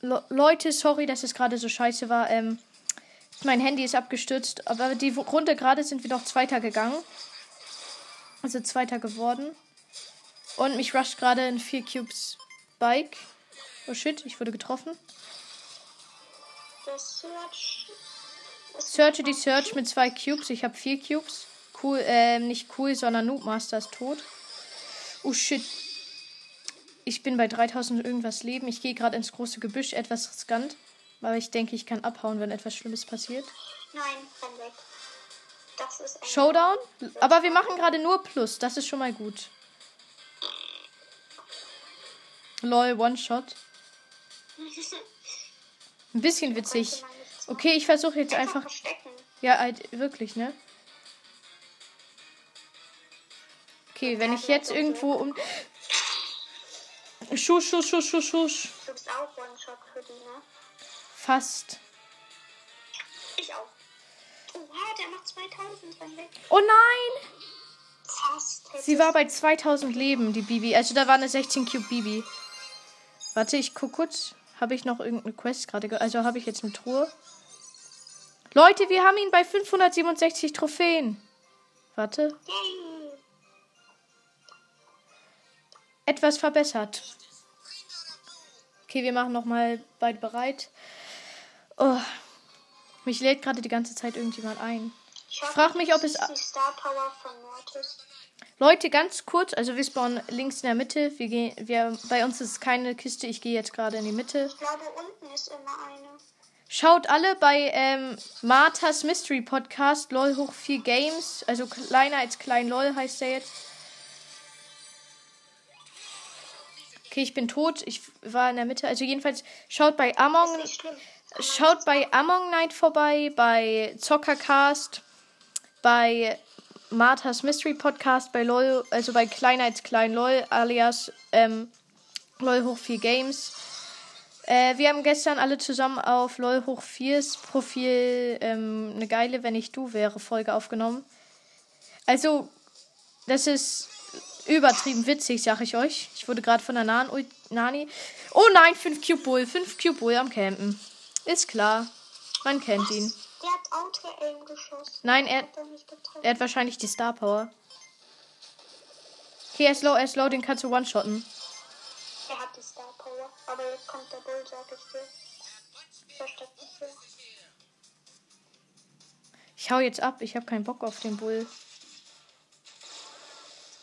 Le Leute, sorry, dass es gerade so scheiße war. Ähm, mein Handy ist abgestürzt, aber die Runde gerade sind wir noch Zweiter gegangen. Also Zweiter geworden. Und mich rusht gerade ein 4 Cubes Bike. Oh shit, ich wurde getroffen. Search. Searche die Search mit zwei Cubes. Ich habe vier Cubes. Cool, ähm, nicht cool, sondern Noobmaster ist tot. Oh shit. Ich bin bei 3000 irgendwas Leben. Ich gehe gerade ins große Gebüsch, etwas riskant. Aber ich denke, ich kann abhauen, wenn etwas Schlimmes passiert. Nein, renn weg. Das ist ein. Showdown? Aber wir machen gerade nur Plus. Das ist schon mal gut. Lol, One-Shot. Ein bisschen witzig. Okay, ich versuche jetzt Einfach. Ja, halt, wirklich, ne? Okay, wenn ich jetzt irgendwo um. Schuss, Schuss, Schuss, Schuss, Schuss. Du bist auch One-Shot für die, ne? Fast. Ich auch. Oha, der macht 2000 renn weg. Oh nein! Fast. Sie war bei 2000 Leben, die Bibi. Also da war eine 16 Cube Bibi. Warte, ich guck kurz. Habe ich noch irgendeine Quest gerade? ge- Also habe ich jetzt eine Truhe? Leute, wir haben ihn bei 567 Trophäen. Warte. Yay. Etwas verbessert. Okay, wir machen nochmal beide bereit. Oh. Mich lädt gerade die ganze Zeit irgendjemand ein. Ich hoffe, frag mich, ob es-. Leute, ganz kurz, also wir spawnen links in der Mitte. Wir gehen, wir, bei uns ist keine Kiste. Ich gehe jetzt gerade in die Mitte. Ich glaube, unten ist immer eine. Schaut alle bei ähm, Marthas Mystery Podcast, LOL hoch 4 Games. Also kleiner als klein LOL heißt der jetzt. Okay, ich bin tot. Ich war in der Mitte. Also jedenfalls schaut bei Among, schaut bei Among Night vorbei, bei Zockercast, bei Marthas Mystery Podcast, bei LOL, also bei kleiner als klein LOL, alias ähm, LOL hoch 4 Games. Äh, wir haben gestern alle zusammen auf LOL hoch 4s Profil ähm, eine geile Wenn ich du wäre Folge aufgenommen. Also, das ist übertrieben witzig, sag ich euch. Ich wurde gerade von der Nan Ui- Nani. Oh nein, 5 Cube Bull, 5 Cube Bull am Campen. Ist klar. Man kennt ihn. Der hat Auto-Aim geschossen. Nein, er, Hat er hat wahrscheinlich die Star Power. Okay, er ist low, er ist low, den kannst du one-shotten. Er hat die Star Power. Aber jetzt kommt der Bull, sag ich dir. Ich hau jetzt ab, ich habe keinen Bock auf den Bull.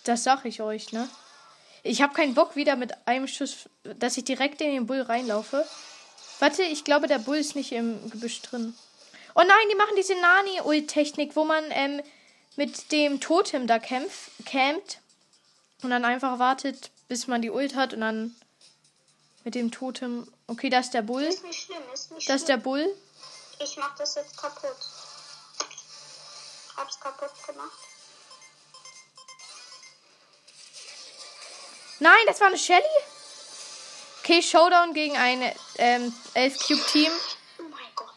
Das sag ich euch, ne? Ich habe keinen Bock wieder mit einem Schuss, dass ich direkt in den Bull reinlaufe. Warte, ich glaube, der Bull ist nicht im Gebüsch drin. Oh nein, die machen diese Nani-Ult-Technik, wo man ähm, mit dem Totem da kämpft, campt und dann einfach wartet, bis man die Ult hat und dann mit dem Totem. Okay, da ist der Bull. Ist nicht schlimm, ist nicht Da ist der schlimm. Bull. Ich mach das jetzt kaputt. Hab's kaputt gemacht. Nein, das war eine Shelly? Okay, Showdown gegen ein ähm, 11 Cube Team. Oh mein Gott.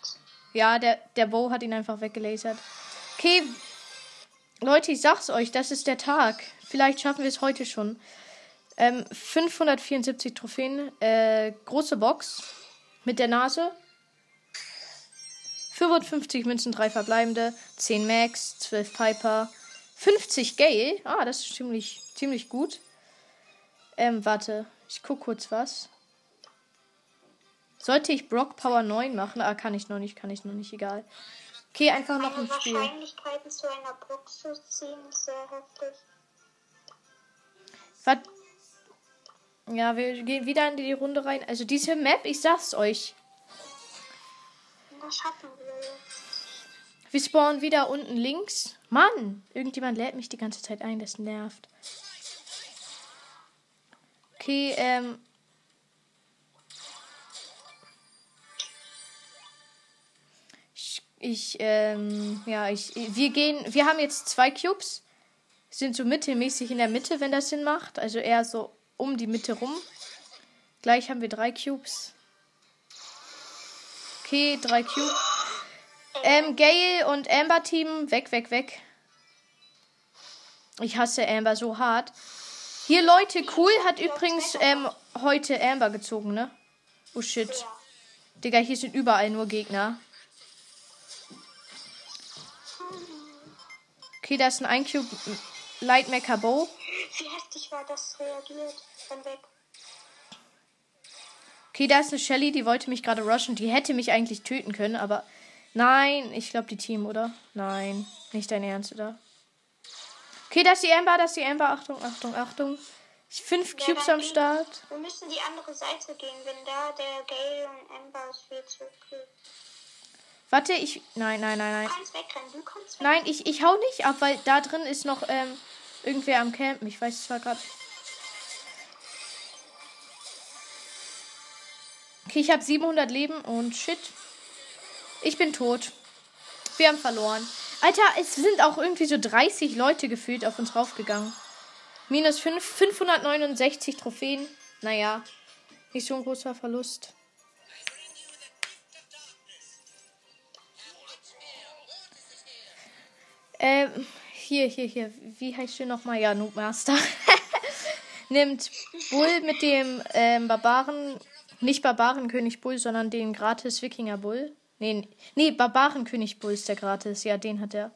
Ja, der, der Bo hat ihn einfach weggelasert. Okay, Leute, ich sag's euch, das ist der Tag. Vielleicht schaffen wir es heute schon. Ähm, 574 Trophäen, äh, große Box mit der Nase. 55 Münzen, 3 verbleibende, 10 Max, 12 Piper, 50 Gale. Ah, das ist ziemlich, ziemlich gut. Ähm, warte, ich guck kurz was. Sollte ich Brock Power 9 machen? Ah, kann ich noch nicht, kann ich noch nicht, egal. Okay, einfach noch Meine ein Spiel. Wahrscheinlichkeiten zu einer Box zu ziehen ist sehr heftig. Was? Ja, wir gehen wieder in die Runde rein. Also diese Map, ich sag's euch. Das schaffen wir jetzt. Wir spawnen wieder unten links. Mann, irgendjemand lädt mich die ganze Zeit ein, das nervt. Okay, ähm. Ich, ich ähm, ja, ich, wir gehen, wir haben jetzt zwei Cubes. Sind so mittelmäßig in der Mitte, wenn das Sinn macht. Also eher so um die Mitte rum. Gleich haben wir drei Cubes. Okay, drei Cubes. Ähm, Gale und Amber Team, weg, weg, weg. Ich hasse Amber so hart. Hier, Leute, cool hat übrigens ähm, heute Amber gezogen, ne? Oh shit. Digga, hier sind überall nur Gegner. Okay, da ist ein 1 Cube Light Mecha Bow. Wie heftig war das reagiert? Dann weg. Okay, da ist eine Shelly, die wollte mich gerade rushen. Die hätte mich eigentlich töten können, aber nein, ich glaube die Team, oder? Nein, nicht dein Ernst, oder? Okay, da ist die Amber, da ist die Amber. Achtung, Achtung, Achtung. Fünf Ja, Cubes am Start. Wir müssen die andere Seite gehen, wenn da der Gale und Amber ist viel zu. Warte, ich. Nein, nein, nein, Du nein. kannst wegrennen, du kannst weg. Nein, ich, ich hau nicht ab, weil da drin ist noch ähm, irgendwer am Campen. Ich weiß zwar gerade. Okay, ich habe 700 Leben und shit. Ich bin tot. Wir haben verloren. Alter, es sind auch irgendwie so 30 Leute gefühlt auf uns raufgegangen. Minus 5, 569 Trophäen. Naja, nicht so ein großer Verlust. Ähm, hier, hier, hier. Wie heißt du nochmal? Ja, Noobmaster. Nimmt Bull mit dem ähm, Barbaren, nicht Barbarenkönig Bull, sondern den gratis Wikinger Bull. Nee, nee, Barbarenkönig Bull ist der gratis. Ja, den hat er.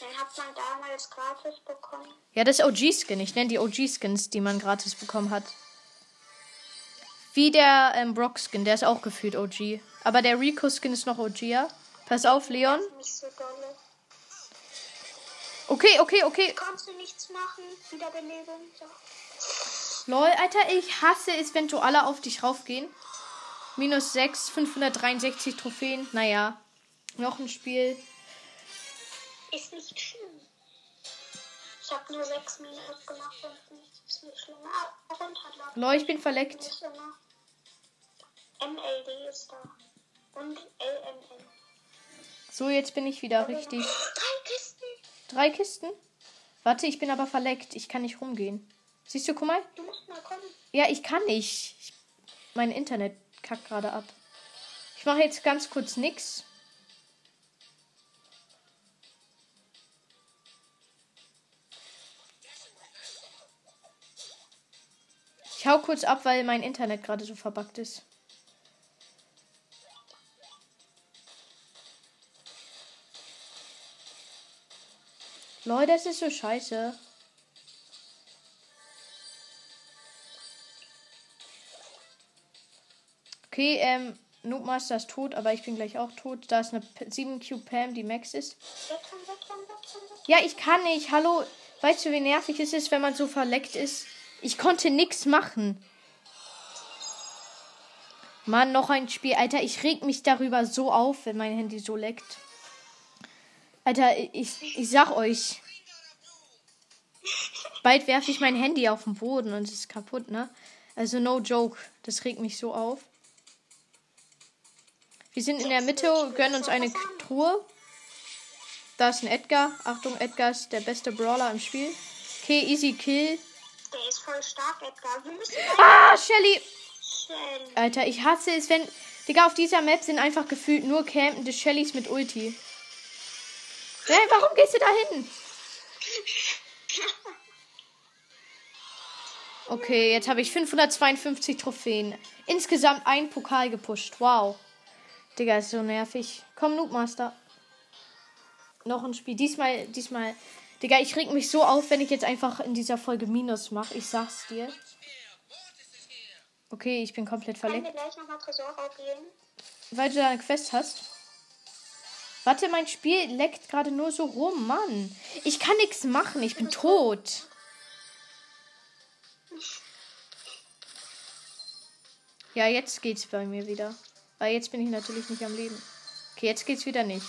Den hat man damals gratis bekommen. Ja, das ist OG-Skin. Ich nenne die OG-Skins, die man gratis bekommen hat. Wie der ähm, Brock-Skin, der ist auch gefühlt OG. Aber der Rico-Skin ist noch OG, ja? Pass auf, Leon. Nicht so dolle. Okay, okay, okay. Kannst du nichts machen? Wiederbelebung. So. Lol, Alter, ich hasse es, wenn du alle auf dich raufgehen. Minus 6, 563 Trophäen. Naja, noch ein Spiel. Ist nicht schlimm. Ich habe nur sechs Minuten gemacht und ist nicht schlimm. Ah, runterladen. Lol, ich bin verleckt. MLD ist da. Und LMN. So, jetzt bin ich wieder richtig. Drei Kisten. Drei Kisten? Warte, ich bin aber verleckt. Ich kann nicht rumgehen. Siehst du, guck mal. Du musst mal kommen. Ja, ich kann nicht. Ich, mein Internet kackt gerade ab. Ich mache jetzt ganz kurz nix. Ich hau kurz ab, weil mein Internet gerade so verbuggt ist. Leute, das ist so scheiße. Okay, ähm, Noobmaster ist tot, aber ich bin gleich auch tot. Da ist eine P 7 Cube Pam, die Max ist. Ja, ich kann nicht. Hallo. Weißt du, wie nervig es ist, wenn man so verleckt ist? Ich konnte nichts machen. Mann, noch ein Spiel. Alter, ich reg mich darüber so auf, wenn mein Handy so leckt. Alter, ich, ich sag euch. Bald werfe ich mein Handy auf den Boden und es ist kaputt, ne? Also no joke. Das regt mich so auf. Wir sind in der Mitte, gönnen uns eine Truhe. Da ist ein Edgar. Achtung, Edgar ist der beste Brawler im Spiel. Okay, easy kill. Der ist voll stark, Edgar. Wir müssen Ah, Shelly! Shelly. Alter, ich hasse es, wenn. Digga, auf dieser Map sind einfach gefühlt nur campende Shellys mit Ulti. Hey, warum gehst du da hin? Okay, jetzt habe ich 552 Trophäen. Insgesamt ein Pokal gepusht. Wow. Digga, ist so nervig. Komm, Noobmaster. Noch ein Spiel. Diesmal, diesmal. Digga, ich reg mich so auf, wenn ich jetzt einfach in dieser Folge Minus mache. Ich sag's dir. Okay, ich bin komplett Können verleckt. wir gleich nochmal Tresor aufgehen? Weil du da eine Quest hast. Warte, mein Spiel leckt gerade nur so rum, Mann. Ich kann nichts machen, ich bin tot. Ja, jetzt geht's bei mir wieder. Weil jetzt bin ich natürlich nicht am Leben. Okay, jetzt geht's wieder nicht.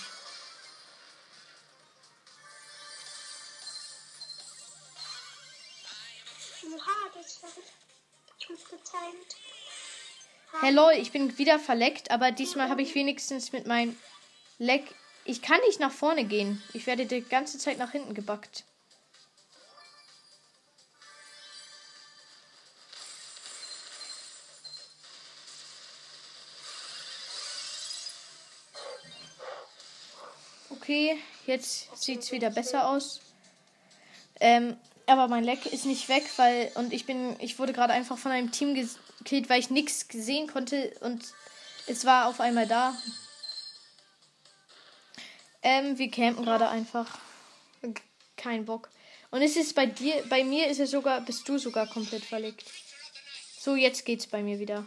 Oha, das war gut getimt. Hey lol, ich bin wieder verleckt, aber diesmal habe ich wenigstens mit meinem Leck. Ich kann nicht nach vorne gehen. Ich werde die ganze Zeit nach hinten gebackt. Okay, jetzt sieht's wieder besser aus. Ähm, aber mein Leck ist nicht weg, weil und ich bin, ich wurde gerade einfach von einem Team gekillt, weil ich nichts gesehen konnte und Es war auf einmal da. Ähm, wir campen gerade einfach. Kein Bock. Und es ist bei dir, bei mir ist es sogar, bist du sogar komplett verlegt. So, jetzt geht's bei mir wieder.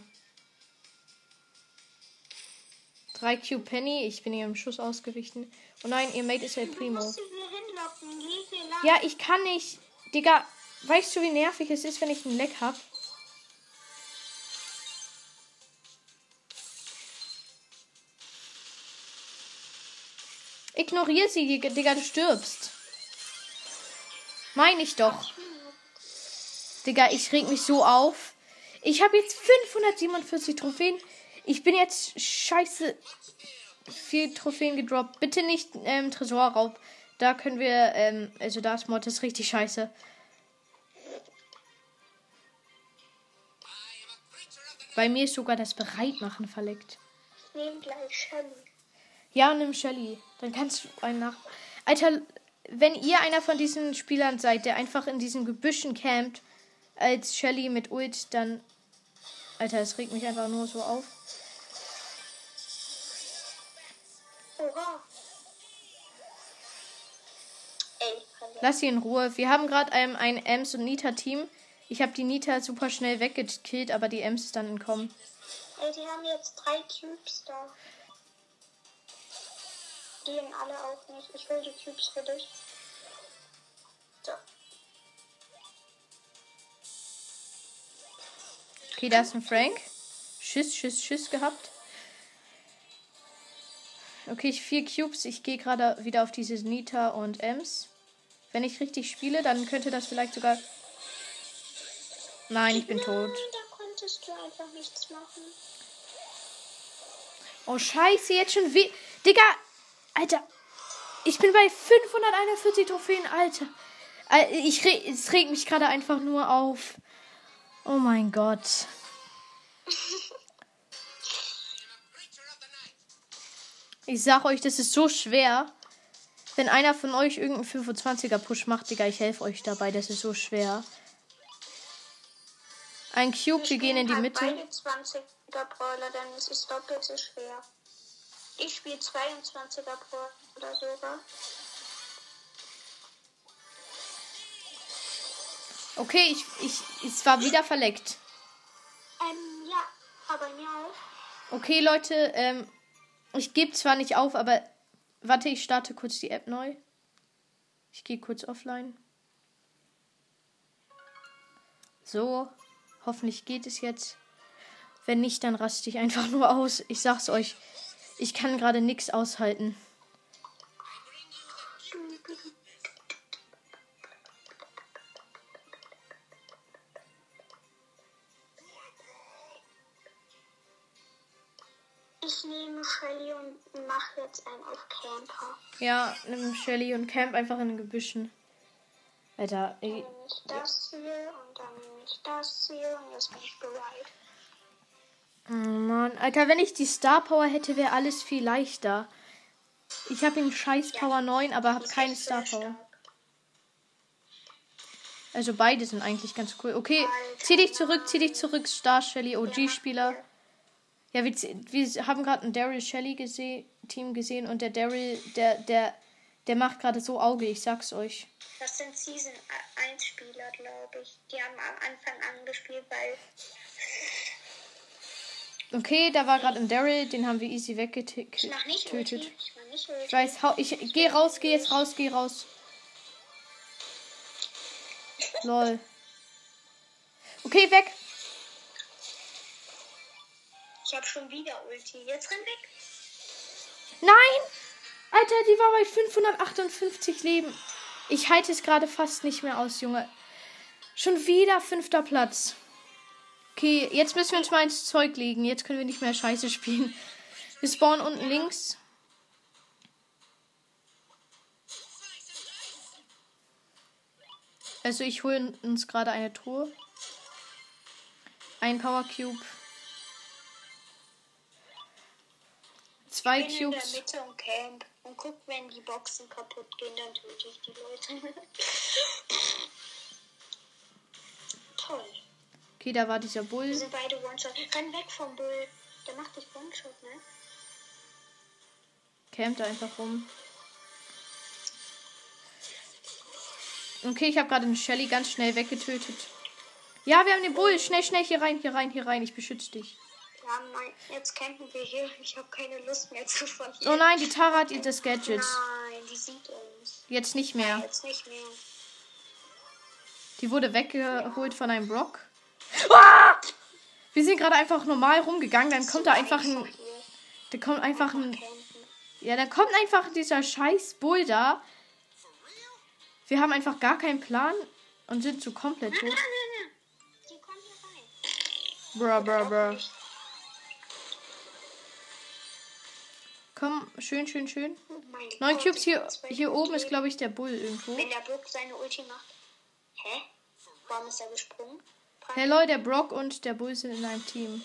3 Q Penny, ich bin hier im Schuss ausgewichen. Oh nein, ihr Mate ist El Primo. Ja, ich kann nicht. Digga, weißt du, wie nervig es ist, wenn ich einen Leck hab? Ignorier sie, Digga, du stirbst. Meine ich doch. Digga, ich reg mich so auf. Ich habe jetzt 547 Trophäen. Ich bin jetzt scheiße viel Trophäen gedroppt. Bitte nicht ähm, Tresorraub. Da können wir, ähm, also das Mod ist richtig scheiße. Bei mir ist sogar das Bereitmachen verleckt. Ich nehme gleich Shelly. Ja, nimm Shelly. Dann kannst du einen nach. Alter, wenn ihr einer von diesen Spielern seid, der einfach in diesen Gebüschen campt, als Shelly mit Ult, dann. Alter, es regt mich einfach nur so auf. Lass sie in Ruhe. Wir haben gerade ähm, ein Ems und Nita-Team. Ich habe die Nita super schnell weggekillt, aber die Ems ist dann entkommen. ey, die haben jetzt drei Cubes da. Gehen alle auch nicht. Ich will die Cubes für dich. So. Okay, da ist ein Frank. Schiss, Schiss, Schiss gehabt. Okay, ich vier Cubes. Ich gehe gerade wieder auf diese Nita und Ems. Wenn ich richtig spiele, dann könnte das vielleicht sogar. Nein, ich bin tot. Nein, da konntest du einfach nichts machen. Oh, scheiße, jetzt schon wie. Digga! Alter! Ich bin bei 541 Trophäen, Alter. Ich re es regt mich gerade einfach nur auf. Oh mein Gott. Ich sag euch, das ist so schwer. Wenn einer von euch irgendeinen 25er Push macht, Digga, ich helfe euch dabei. Das ist so schwer. Ein Cube, wir gehen in die halt Mitte. Beide 20er Brawler, dann ist es doppelt so schwer. Ich spiele 22er Brawler sogar. Okay, ich, ich, es war wieder verleckt. Ähm, ja, aber mir auch. Okay, Leute, ähm, ich gebe zwar nicht auf, aber warte, ich starte kurz die App neu. Ich gehe kurz offline. So, hoffentlich geht es jetzt. Wenn nicht, dann raste ich einfach nur aus. Ich sag's euch, ich kann gerade nichts aushalten. Ich nehme Shelly und mache jetzt einen auf Camper. Ja, nimm Shelly und Camp einfach in den Gebüschen. Alter, Dann ey, nehme ich das hier und dann nehme ich das hier und jetzt bin ich bereit. Oh Mann, Alter, wenn ich die Star Power hätte, wäre alles viel leichter. Ich habe ihn scheiß Power 9, aber habe keine Star Power. Also beide sind eigentlich ganz cool. Okay, zieh dich zurück, zieh dich zurück, Star Shelly, OG-Spieler. Ja, wir, wir haben gerade ein Daryl Shelly gese Team gesehen und der Daryl, der, der, der macht gerade so Auge, ich sag's euch. Das sind Season 1 Spieler, glaube ich. Die haben am Anfang angespielt, weil Okay, da war gerade ein Daryl, den haben wir easy ich mach nicht weggetötet. Ulti. Ich mach nicht Ulti. Ich weiß, hau, ich geh raus, geh jetzt raus, geh raus. Lol. Okay, weg. Ich hab schon wieder Ulti. Jetzt renn weg. Nein! Alter, die war bei 558 Leben. Ich halte es gerade fast nicht mehr aus, Junge. Schon wieder fünfter Platz. Okay, jetzt müssen wir uns mal ins Zeug legen. Jetzt können wir nicht mehr Scheiße spielen. Wir spawnen unten links. Also ich hole uns gerade eine Truhe. Ein Power Cube. Zwei Ich bin in der Cubes. Mitte und camp. Und guck, wenn die Boxen kaputt gehen, dann töte ich die Leute. Toll. Okay, da war dieser Wir Bull. sind beide One-Shot. Renn weg vom Bull. Der macht dich One-Shot, ne? Campt da einfach rum. Okay, ich habe gerade eine Shelly ganz schnell weggetötet. Ja, wir haben den Bull. Schnell, schnell hier rein, hier rein, hier rein. Ich beschütze dich. Ja, nein, jetzt campen wir hier. Ich habe keine Lust mehr zu verlieren. Oh nein, die Tara hat ihr das Gadget. Nein, die sieht uns. Jetzt nicht mehr. Jetzt nicht mehr. Die wurde weggeholt von einem Brock. Ah! Wir sind gerade einfach normal rumgegangen. Dann kommt da einfach ein. Da kommt einfach ein. Ja, dann kommt einfach dieser scheiß Bull da. Wir haben einfach gar keinen Plan und sind so komplett tot. Nein, nein, nein. Komm, schön, schön, schön. Mein Neun Gott, Cubes hier, hier oben ist, glaube ich, der Bull irgendwo. Wenn der Brook seine Ulti macht. Hä? Warum ist er gesprungen? Hey Leute, der Brock und der Bull sind in einem Team.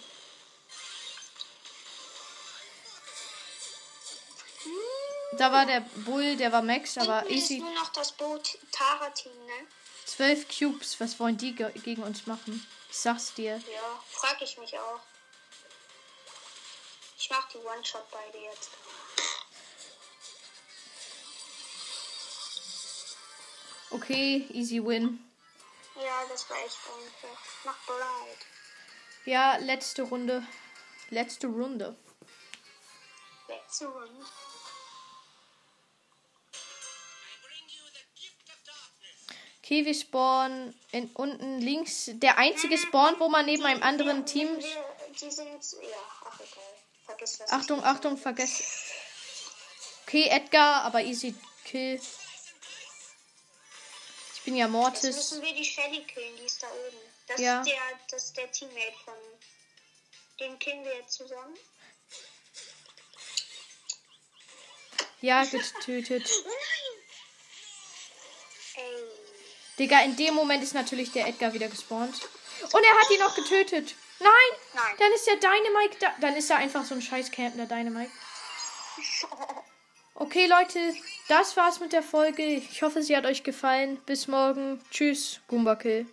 Da war der Bull, der war Max, aber Hinten ist easy. nur noch das Boot Tara-Team, ne? Zwölf Cubes, was wollen die ge gegen uns machen? Ich sag's dir. Ja, frag ich mich auch. Ich mach die One-Shot beide jetzt. Okay, easy win. Ja, das war echt einfach. Mach bereit. Ja, letzte Runde. Letzte Runde. Letzte Runde. Okay, wir spawnen in, unten links. Der einzige Spawn, wo man neben einem anderen Team. Wir, die sind. Ja, ach egal. Vergiss. Achtung, Achtung, vergessen. Okay, Edgar, aber easy kill. Bin ja Jetzt Mortis. müssen wir die Shelly killen, die ist da oben. Das, Ja. ist, der, das ist der Teammate von. Den killen wir jetzt zusammen. Ja, getötet. Nein! Ey. Digga, in dem Moment ist natürlich der Edgar wieder gespawnt. Und er hat ihn noch getötet. Nein! Nein. Dann ist der Dynamite da. Dann ist er einfach so ein scheiß Camp, der Dynamite. Okay, Leute, das war's mit der Folge. Ich hoffe, sie hat euch gefallen. Bis morgen. Tschüss, Goomba Kill.